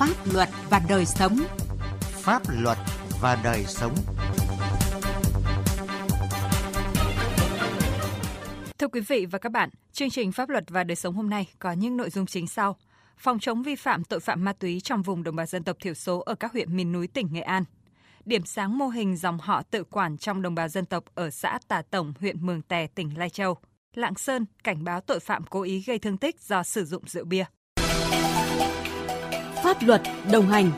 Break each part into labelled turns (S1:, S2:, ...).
S1: Pháp luật và đời sống.
S2: Pháp luật và đời sống.
S3: Thưa quý vị và các bạn, chương trình Pháp luật và đời sống hôm nay có những nội dung chính sau. Phòng chống vi phạm tội phạm ma túy trong vùng đồng bào dân tộc thiểu số ở các huyện miền núi tỉnh Nghệ An. Điểm sáng mô hình dòng họ tự quản trong đồng bào dân tộc ở xã Tà Tổng, huyện Mường Tè, tỉnh Lai Châu. Lạng Sơn cảnh báo tội phạm cố ý gây thương tích do sử dụng rượu bia.
S1: Pháp luật đồng hành.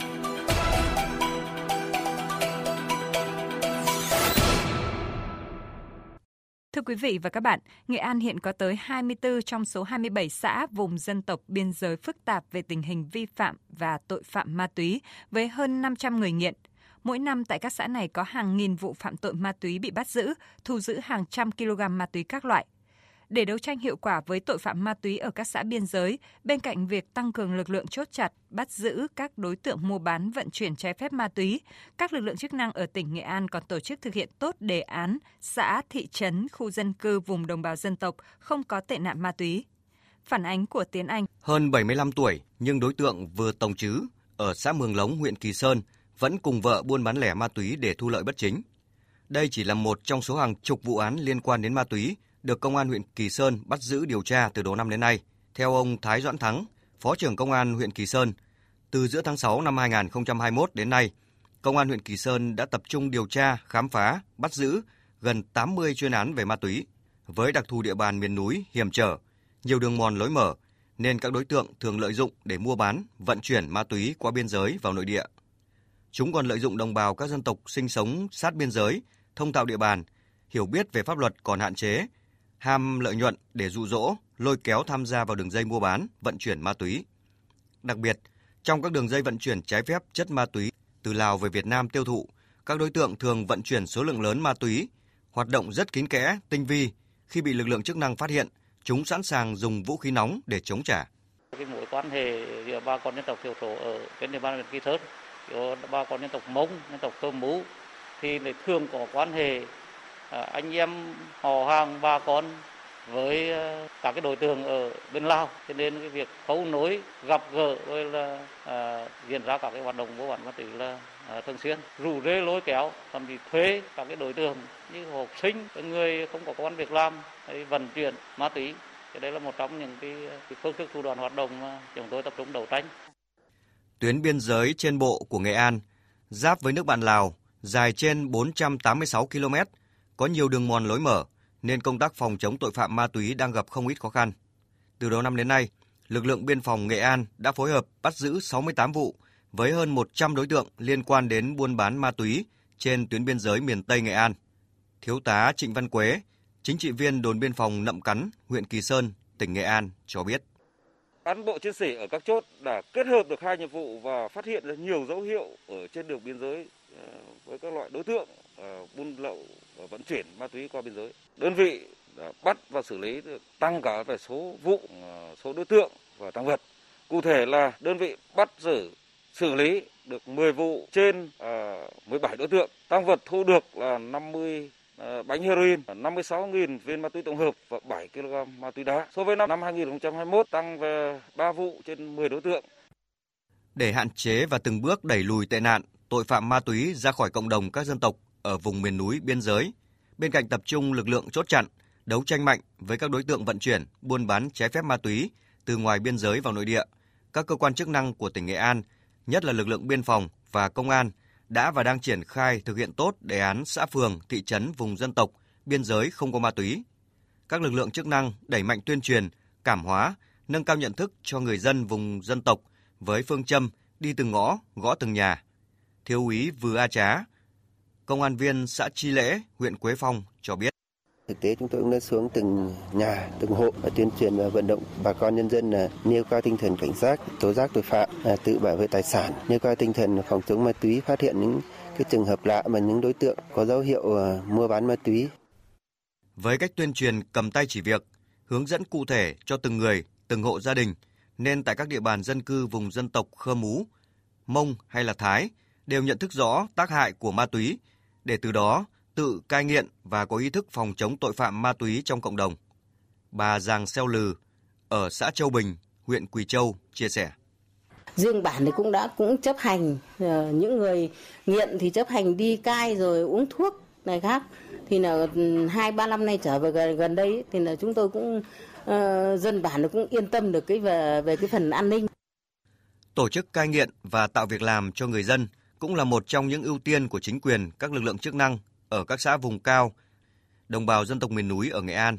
S3: Thưa quý vị và các bạn, Nghệ An hiện có tới 24 trong số 27 xã vùng dân tộc biên giới phức tạp về tình hình vi phạm và tội phạm ma túy với hơn 500 người nghiện. Mỗi năm tại các xã này có hàng nghìn vụ phạm tội ma túy bị bắt giữ, thu giữ hàng trăm kg ma túy các loại. Để đấu tranh hiệu quả với tội phạm ma túy ở các xã biên giới, bên cạnh việc tăng cường lực lượng chốt chặt, bắt giữ các đối tượng mua bán vận chuyển trái phép ma túy, các lực lượng chức năng ở tỉnh Nghệ An còn tổ chức thực hiện tốt đề án xã, thị trấn, khu dân cư vùng đồng bào dân tộc không có tệ nạn ma túy. Phản ánh của Tiến Anh.
S4: Hơn 75 tuổi nhưng đối tượng vừa tổng chứ ở xã Mường Lống, huyện Kỳ Sơn vẫn cùng vợ buôn bán lẻ ma túy để thu lợi bất chính. Đây chỉ là một trong số hàng chục vụ án liên quan đến ma túy được Công an huyện Kỳ Sơn bắt giữ điều tra từ đầu năm đến nay. Theo ông Thái Doãn Thắng, Phó trưởng Công an huyện Kỳ Sơn, từ giữa tháng 6 năm 2021 đến nay, Công an huyện Kỳ Sơn đã tập trung điều tra, khám phá, bắt giữ gần 80 chuyên án về ma túy. Với đặc thù địa bàn miền núi, hiểm trở, nhiều đường mòn lối mở, nên các đối tượng thường lợi dụng để mua bán, vận chuyển ma túy qua biên giới vào nội địa. Chúng còn lợi dụng đồng bào các dân tộc sinh sống sát biên giới, thông tạo địa bàn, hiểu biết về pháp luật còn hạn chế ham lợi nhuận để dụ dỗ, lôi kéo tham gia vào đường dây mua bán, vận chuyển ma túy. Đặc biệt, trong các đường dây vận chuyển trái phép chất ma túy từ Lào về Việt Nam tiêu thụ, các đối tượng thường vận chuyển số lượng lớn ma túy, hoạt động rất kín kẽ, tinh vi. Khi bị lực lượng chức năng phát hiện, chúng sẵn sàng dùng vũ khí nóng để chống trả.
S5: Cái mối quan hệ giữa ba con dân tộc thiểu số ở trên địa bàn huyện Kỳ Thớt, giữa ba con dân tộc Mông, dân tộc Cơ Mú thì thường có quan hệ Ờ, anh em họ hàng bà con với ờ, các cái đối tượng ở bên Lào. Cho nên cái việc khấu nối gặp gỡ rồi là à, diễn ra các cái hoạt động mua bán ma túy là à, thường xuyên. Rủ rê lôi kéo thậm chí thuê các cái đối tượng như học sinh người không có công an việc làm hay vận chuyển ma túy. Thì đây là một trong những cái, cái phương thức thủ đoạn hoạt động mà chúng tôi tập trung đấu tranh.
S4: Tuyến biên giới trên bộ của Nghệ An giáp với nước bạn Lào dài trên 486 km có nhiều đường mòn lối mở nên công tác phòng chống tội phạm ma túy đang gặp không ít khó khăn. Từ đầu năm đến nay, lực lượng biên phòng Nghệ An đã phối hợp bắt giữ 68 vụ với hơn 100 đối tượng liên quan đến buôn bán ma túy trên tuyến biên giới miền Tây Nghệ An. Thiếu tá Trịnh Văn Quế, chính trị viên đồn biên phòng Nậm Cắn, huyện Kỳ Sơn, tỉnh Nghệ An cho biết.
S6: Cán bộ chiến sĩ ở các chốt đã kết hợp được hai nhiệm vụ và phát hiện ra nhiều dấu hiệu ở trên đường biên giới ờ, với các loại đối tượng ờ, buôn lậu và vận chuyển ma túy qua biên giới. Đơn vị đã bắt và xử lý được tăng cả về số vụ, ờ, số đối tượng và tăng vật. Cụ thể là đơn vị bắt giữ xử lý được 10 vụ trên 17 đối tượng. Tăng vật thu được là 50 Ờ, bánh heroin, 56.000 viên ma túy tổng hợp và 7 kg ma túy đá. So với năm, năm 2021 tăng về 3 vụ trên 10 đối tượng.
S4: Để hạn chế và từng bước đẩy lùi tệ nạn, tội phạm ma túy ra khỏi cộng đồng các dân tộc ở vùng miền núi biên giới, bên cạnh tập trung lực lượng chốt chặn, đấu tranh mạnh với các đối tượng vận chuyển, buôn bán trái phép ma túy từ ngoài biên giới vào nội địa, các cơ quan chức năng của tỉnh Nghệ An, nhất là lực lượng biên phòng và công an đã và đang triển khai thực hiện tốt đề án xã phường, thị trấn vùng dân tộc biên giới không có ma túy. Các lực lượng chức năng đẩy mạnh tuyên truyền, cảm hóa, nâng cao nhận thức cho người dân vùng dân tộc với phương châm đi từng ngõ, gõ từng nhà. Thiếu úy Vừa A Trá, Công an viên xã Chi Lễ, huyện Quế Phong cho biết.
S7: Thực tế chúng tôi cũng đã xuống từng nhà, từng hộ và tuyên truyền và vận động bà con nhân dân là nêu cao tinh thần cảnh giác, tố giác tội phạm, à, tự bảo vệ tài sản, nêu cao tinh thần phòng chống ma túy, phát hiện những cái trường hợp lạ mà những đối tượng có dấu hiệu à, mua bán ma túy.
S4: Với cách tuyên truyền cầm tay chỉ việc, hướng dẫn cụ thể cho từng người, từng hộ gia đình, nên tại các địa bàn dân cư vùng dân tộc Khơ Mú, Mông hay là Thái đều nhận thức rõ tác hại của ma túy để từ đó tự cai nghiện và có ý thức phòng chống tội phạm ma túy trong cộng đồng. Bà Giàng Xeo Lừ ở xã Châu Bình, huyện Quỳ Châu chia sẻ.
S8: riêng bản thì cũng đã cũng chấp hành ờ, những người nghiện thì chấp hành đi cai rồi uống thuốc này khác thì là ừ, hai ba năm nay trở về gần, gần đây thì là chúng tôi cũng uh, dân bản cũng yên tâm được cái về về cái phần an ninh.
S4: Tổ chức cai nghiện và tạo việc làm cho người dân cũng là một trong những ưu tiên của chính quyền các lực lượng chức năng ở các xã vùng cao, đồng bào dân tộc miền núi ở Nghệ An.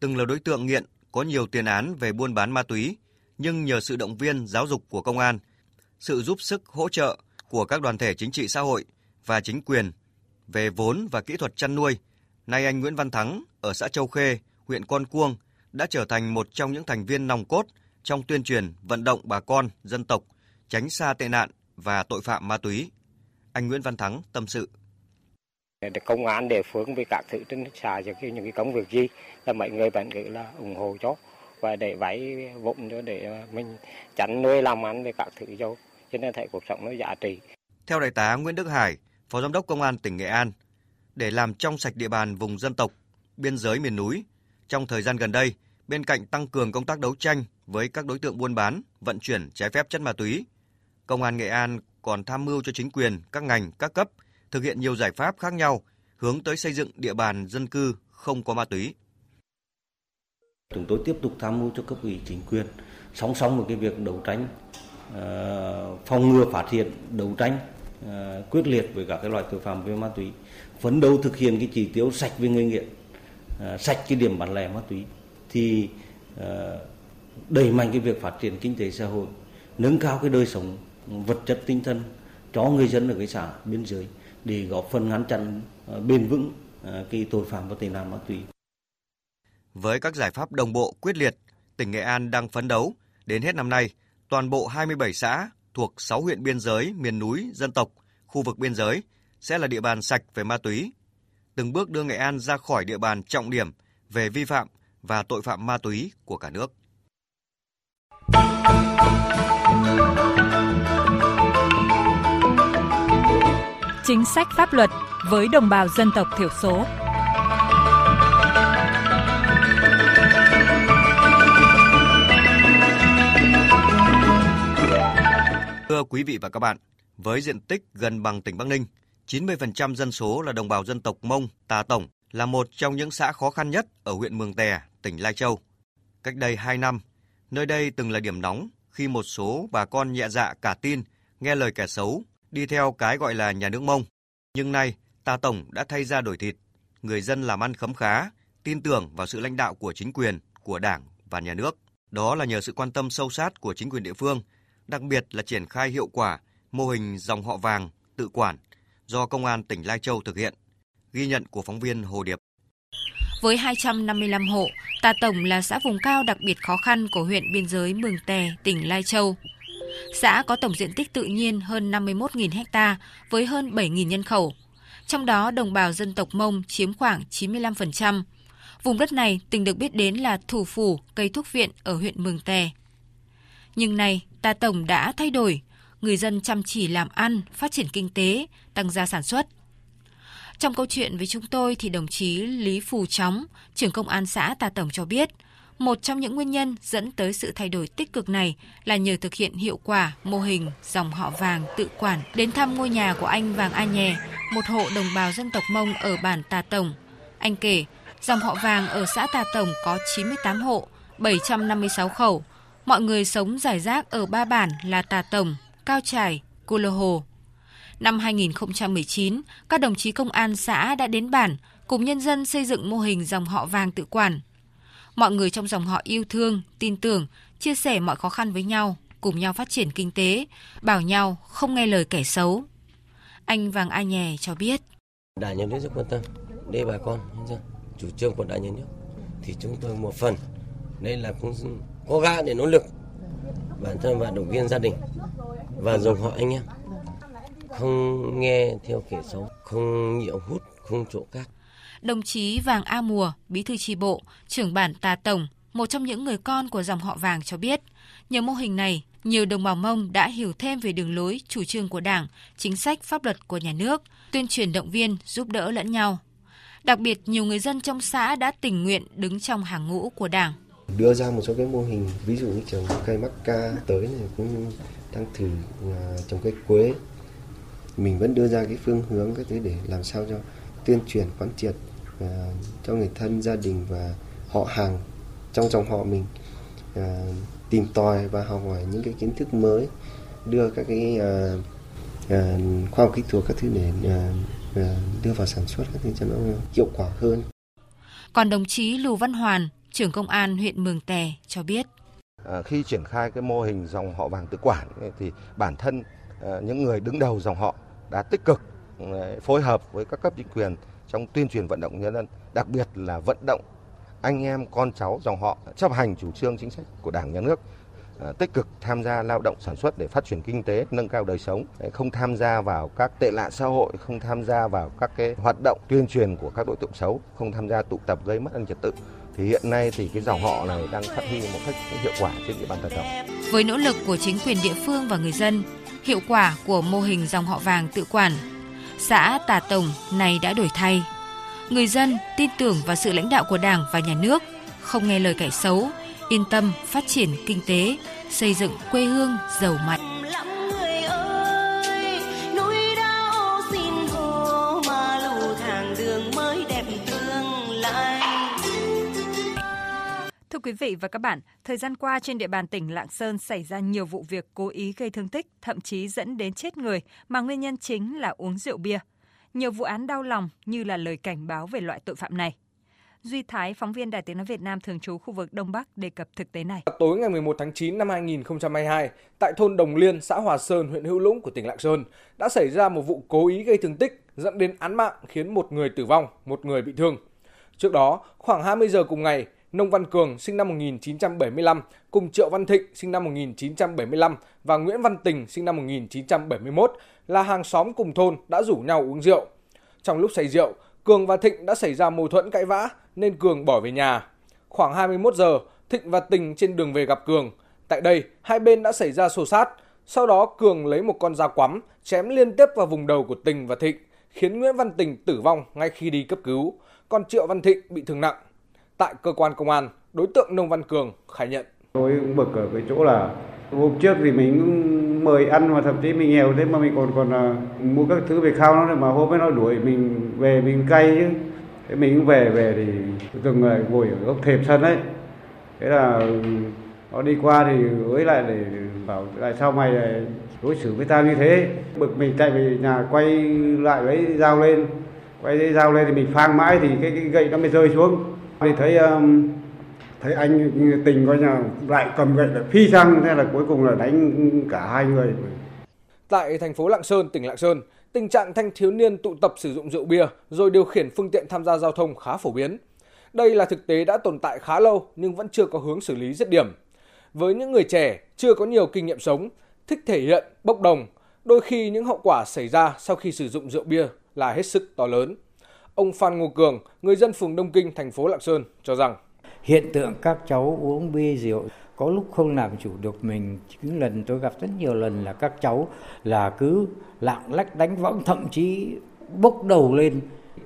S4: Từng là đối tượng nghiện có nhiều tiền án về buôn bán ma túy, nhưng nhờ sự động viên giáo dục của công an, sự giúp sức hỗ trợ của các đoàn thể chính trị xã hội và chính quyền về vốn và kỹ thuật chăn nuôi, nay anh Nguyễn Văn Thắng ở xã Châu Khê, huyện Con Cuông đã trở thành một trong những thành viên nòng cốt trong tuyên truyền vận động bà con dân tộc tránh xa tệ nạn và tội phạm ma túy. Anh Nguyễn Văn Thắng tâm sự.
S9: Để công an địa phương với các thứ trên xã cho những cái công việc gì là mọi người vẫn cứ là ủng hộ cho và để vay vốn cho để ờ, mình chăn nuôi làm ăn với các thứ cho cho nên thấy cuộc sống nó giá trị.
S4: Theo đại tá Nguyễn Đức Hải, Phó Giám đốc Công an tỉnh Nghệ An, để làm trong sạch địa bàn vùng dân tộc, biên giới miền núi, trong thời gian gần đây, bên cạnh tăng cường công tác đấu tranh với các đối tượng buôn bán, vận chuyển trái phép chất ma túy, Công an Nghệ An còn tham mưu cho chính quyền, các ngành, các cấp thực hiện nhiều giải pháp khác nhau, hướng tới xây dựng địa bàn dân cư không có ma túy.
S10: Chúng tôi tiếp tục tham mưu cho cấp ủy chính quyền, song song với cái việc đấu tranh ờ, phòng ngừa phát hiện, đấu tranh ờ, quyết liệt với các cái loại tội phạm về ma túy, phấn đấu thực hiện cái chỉ tiêu sạch về người nghiện ờ, sạch cái điểm bán lẻ ma túy, thì đẩy mạnh cái việc phát triển kinh tế xã hội, nâng cao cái đời sống vật chất tinh thần cho người dân ở cái xã biên giới để góp phần ngăn chặn ờ, bền vững ờ, cái tội phạm và tệ nạn ma túy
S4: với các giải pháp đồng bộ quyết liệt, tỉnh Nghệ An đang phấn đấu đến hết năm nay, toàn bộ 27 xã thuộc 6 huyện biên giới, miền núi, dân tộc, khu vực biên giới sẽ là địa bàn sạch về ma túy, từng bước đưa Nghệ An ra khỏi địa bàn trọng điểm về vi phạm và tội phạm ma túy của cả nước.
S11: Chính sách pháp luật với đồng bào dân tộc thiểu số
S4: Thưa quý vị và các bạn, với diện tích gần bằng tỉnh Bắc Ninh, 90% dân số là đồng bào dân tộc Mông, Tà Tổng là một trong những xã khó khăn nhất ở huyện Mường Tè, tỉnh Lai Châu. Cách đây 2 năm, nơi đây từng là điểm nóng khi một số bà con nhẹ dạ cả tin, nghe lời kẻ xấu, đi theo cái gọi là nhà nước Mông. Nhưng nay, Tà Tổng đã thay ra đổi thịt, người dân làm ăn khấm khá, tin tưởng vào sự lãnh đạo của chính quyền, của Đảng và nhà nước. Đó là nhờ sự quan tâm sâu sát của chính quyền địa phương đặc biệt là triển khai hiệu quả mô hình dòng họ vàng tự quản do Công an tỉnh Lai Châu thực hiện. Ghi nhận của phóng viên Hồ Điệp.
S11: Với 255 hộ, Tà Tổng là xã vùng cao đặc biệt khó khăn của huyện biên giới Mường Tè, tỉnh Lai Châu. Xã có tổng diện tích tự nhiên hơn 51.000 ha với hơn 7.000 nhân khẩu. Trong đó đồng bào dân tộc Mông chiếm khoảng 95%. Vùng đất này từng được biết đến là thủ phủ cây thuốc viện ở huyện Mường Tè. Nhưng nay, Ta Tổng đã thay đổi, người dân chăm chỉ làm ăn, phát triển kinh tế, tăng gia sản xuất. Trong câu chuyện với chúng tôi thì đồng chí Lý Phù Chóng, trưởng công an xã Tà Tổng cho biết, một trong những nguyên nhân dẫn tới sự thay đổi tích cực này là nhờ thực hiện hiệu quả mô hình dòng họ vàng tự quản đến thăm ngôi nhà của anh Vàng A Nhè, một hộ đồng bào dân tộc Mông ở bản Tà Tổng. Anh kể, dòng họ vàng ở xã Tà Tổng có 98 hộ, 756 khẩu, Mọi người sống giải rác ở ba bản là Tà Tổng, Cao Trải, Cô Lô Hồ. Năm 2019, các đồng chí công an xã đã đến bản cùng nhân dân xây dựng mô hình dòng họ vàng tự quản. Mọi người trong dòng họ yêu thương, tin tưởng, chia sẻ mọi khó khăn với nhau, cùng nhau phát triển kinh tế, bảo nhau không nghe lời kẻ xấu. Anh Vàng A Nhè cho biết.
S12: Đảng nhà nước rất quan tâm đến bà con nhân dân. Chủ trương của đảng nhà nước thì chúng tôi một phần đây là cũng cố gắng để nỗ lực bản thân và động viên gia đình và dòng họ anh em không nghe theo kẻ xấu không nhiễu hút không trộm cắp
S11: đồng chí Vàng A Mùa, bí thư tri bộ, trưởng bản Tà Tổng, một trong những người con của dòng họ Vàng cho biết, nhờ mô hình này, nhiều đồng bào Mông đã hiểu thêm về đường lối, chủ trương của Đảng, chính sách pháp luật của nhà nước, tuyên truyền động viên, giúp đỡ lẫn nhau. Đặc biệt, nhiều người dân trong xã đã tình nguyện đứng trong hàng ngũ của Đảng.
S13: Đưa ra một số cái mô hình ví dụ như trồng cây mắc ca tới này cũng đang thử à, trồng cây quế. Mình vẫn đưa ra cái phương hướng cái thứ để làm sao cho tuyên truyền quán triệt uh, cho người thân gia đình và họ hàng trong dòng họ mình uh, tìm tòi và học hỏi những cái kiến thức mới đưa các cái uh, uh, khoa học kỹ thuật các thứ để uh, uh, đưa vào sản xuất các thứ cho nó hiệu quả hơn.
S11: Còn đồng chí Lù Văn Hoàn, trưởng công an huyện Mường Tè cho biết.
S14: À, khi triển khai cái mô hình dòng họ vàng tự quản thì bản thân à, những người đứng đầu dòng họ đã tích cực à, phối hợp với các cấp chính quyền trong tuyên truyền vận động nhân dân, đặc biệt là vận động anh em con cháu dòng họ chấp hành chủ trương chính sách của Đảng nhà nước à, tích cực tham gia lao động sản xuất để phát triển kinh tế, nâng cao đời sống, không tham gia vào các tệ nạn xã hội, không tham gia vào các cái hoạt động tuyên truyền của các đối tượng xấu, không tham gia tụ tập gây mất an trật tự. Thì hiện nay thì cái dòng họ này đang phát huy một cách hiệu quả trên địa bàn toàn tỉnh.
S11: Với nỗ lực của chính quyền địa phương và người dân, hiệu quả của mô hình dòng họ vàng tự quản, xã Tà Tổng này đã đổi thay người dân tin tưởng vào sự lãnh đạo của Đảng và Nhà nước, không nghe lời kẻ xấu, yên tâm phát triển kinh tế, xây dựng quê hương giàu mạnh. Quý vị và các bạn, thời gian qua trên địa bàn tỉnh Lạng Sơn xảy ra nhiều vụ việc cố ý gây thương tích, thậm chí dẫn đến chết người mà nguyên nhân chính là uống rượu bia nhiều vụ án đau lòng như là lời cảnh báo về loại tội phạm này. Duy Thái, phóng viên Đài Tiếng Nói Việt Nam thường trú khu vực Đông Bắc đề cập thực tế này.
S15: Tối ngày 11 tháng 9 năm 2022, tại thôn Đồng Liên, xã Hòa Sơn, huyện Hữu Lũng của tỉnh Lạng Sơn, đã xảy ra một vụ cố ý gây thương tích dẫn đến án mạng khiến một người tử vong, một người bị thương. Trước đó, khoảng 20 giờ cùng ngày, Nông Văn Cường sinh năm 1975 cùng Triệu Văn Thịnh sinh năm 1975 và Nguyễn Văn Tình sinh năm 1971 là hàng xóm cùng thôn đã rủ nhau uống rượu. Trong lúc say rượu, Cường và Thịnh đã xảy ra mâu thuẫn cãi vã nên Cường bỏ về nhà. Khoảng 21 giờ, Thịnh và Tình trên đường về gặp Cường. Tại đây, hai bên đã xảy ra xô sát. Sau đó Cường lấy một con dao quắm chém liên tiếp vào vùng đầu của Tình và Thịnh, khiến Nguyễn Văn Tình tử vong ngay khi đi cấp cứu, còn Triệu Văn Thịnh bị thương nặng. Tại cơ quan công an, đối tượng Nông Văn Cường khai nhận.
S16: Tôi cũng bực ở cái chỗ là hôm trước thì mình cũng mời ăn mà thậm chí mình nghèo thế mà mình còn còn à, mua các thứ về khao nó mà hôm ấy nó đuổi mình về mình cay chứ. Thế mình cũng về về thì từng người ngồi ở góc thềm sân ấy. Thế là nó đi qua thì với lại để bảo tại sao mày đối xử với tao như thế? Bực mình chạy về nhà quay lại lấy dao lên. Quay lấy dao lên thì mình phang mãi thì cái, cái gậy nó mới rơi xuống thì thấy um, thấy anh tình coi nhà lại cầm gậy lại phi sang thế là cuối cùng là đánh cả hai người.
S15: Tại thành phố Lạng Sơn tỉnh Lạng Sơn tình trạng thanh thiếu niên tụ tập sử dụng rượu bia rồi điều khiển phương tiện tham gia giao thông khá phổ biến. Đây là thực tế đã tồn tại khá lâu nhưng vẫn chưa có hướng xử lý dứt điểm. Với những người trẻ chưa có nhiều kinh nghiệm sống thích thể hiện bốc đồng đôi khi những hậu quả xảy ra sau khi sử dụng rượu bia là hết sức to lớn ông Phan Ngô Cường người dân phường Đông Kinh thành phố Lạng Sơn cho rằng.
S17: Hiện tượng các cháu uống bia rượu có lúc không làm chủ được mình. Những lần tôi gặp rất nhiều lần là các cháu là cứ lạng lách đánh võng thậm chí bốc đầu lên.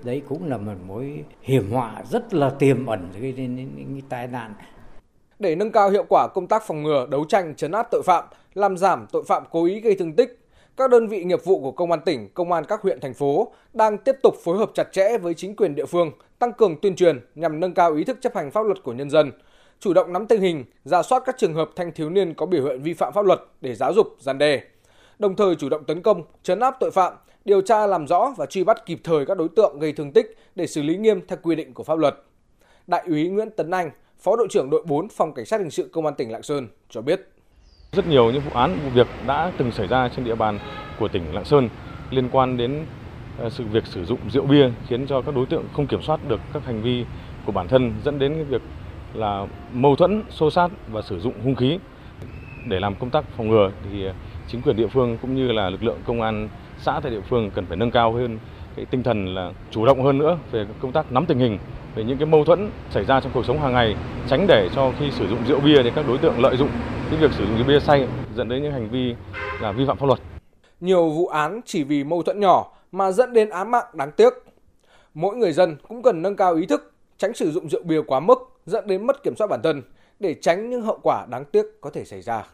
S17: Đấy cũng là một mối hiểm họa rất là tiềm ẩn gây nên những tai nạn.
S15: Để nâng cao hiệu quả công tác phòng ngừa đấu tranh chấn áp tội phạm làm giảm tội phạm cố ý gây thương tích các đơn vị nghiệp vụ của công an tỉnh, công an các huyện thành phố đang tiếp tục phối hợp chặt chẽ với chính quyền địa phương, tăng cường tuyên truyền nhằm nâng cao ý thức chấp hành pháp luật của nhân dân, chủ động nắm tình hình, ra soát các trường hợp thanh thiếu niên có biểu hiện vi phạm pháp luật để giáo dục, gian đe. Đồng thời chủ động tấn công, chấn áp tội phạm, điều tra làm rõ và truy bắt kịp thời các đối tượng gây thương tích để xử lý nghiêm theo quy định của pháp luật. Đại úy Nguyễn Tấn Anh, Phó đội trưởng đội 4 Phòng Cảnh sát hình sự Công an tỉnh Lạng Sơn cho biết.
S18: Rất nhiều những vụ án vụ việc đã từng xảy ra trên địa bàn của tỉnh Lạng Sơn liên quan đến ờ, sự việc sử dụng rượu bia khiến cho các đối tượng không kiểm soát được các hành vi của bản thân dẫn đến cái việc là mâu thuẫn, xô sát và sử dụng hung khí. Để làm công tác phòng ngừa thì ờ, chính quyền địa phương cũng như là lực lượng công an xã tại địa phương cần phải nâng cao hơn tinh thần là chủ động hơn nữa về công tác nắm tình hình về những cái mâu thuẫn xảy ra trong cuộc sống hàng ngày tránh để cho khi sử dụng rượu bia thì các đối tượng lợi dụng cái việc sử dụng rượu bia say dẫn đến những hành vi là vi phạm pháp luật.
S15: Nhiều vụ án chỉ vì mâu thuẫn nhỏ mà dẫn đến án mạng đáng tiếc. Mỗi người dân cũng cần nâng cao ý thức, tránh sử dụng rượu bia quá mức dẫn đến mất kiểm soát bản thân để tránh những hậu quả đáng tiếc có thể xảy ra.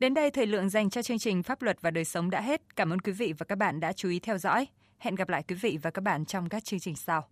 S3: Đến đây thời lượng dành cho chương trình Pháp luật và đời sống đã hết. Cảm ơn quý vị và các bạn đã chú ý theo dõi. Hẹn gặp lại quý vị và các bạn trong các chương trình sau.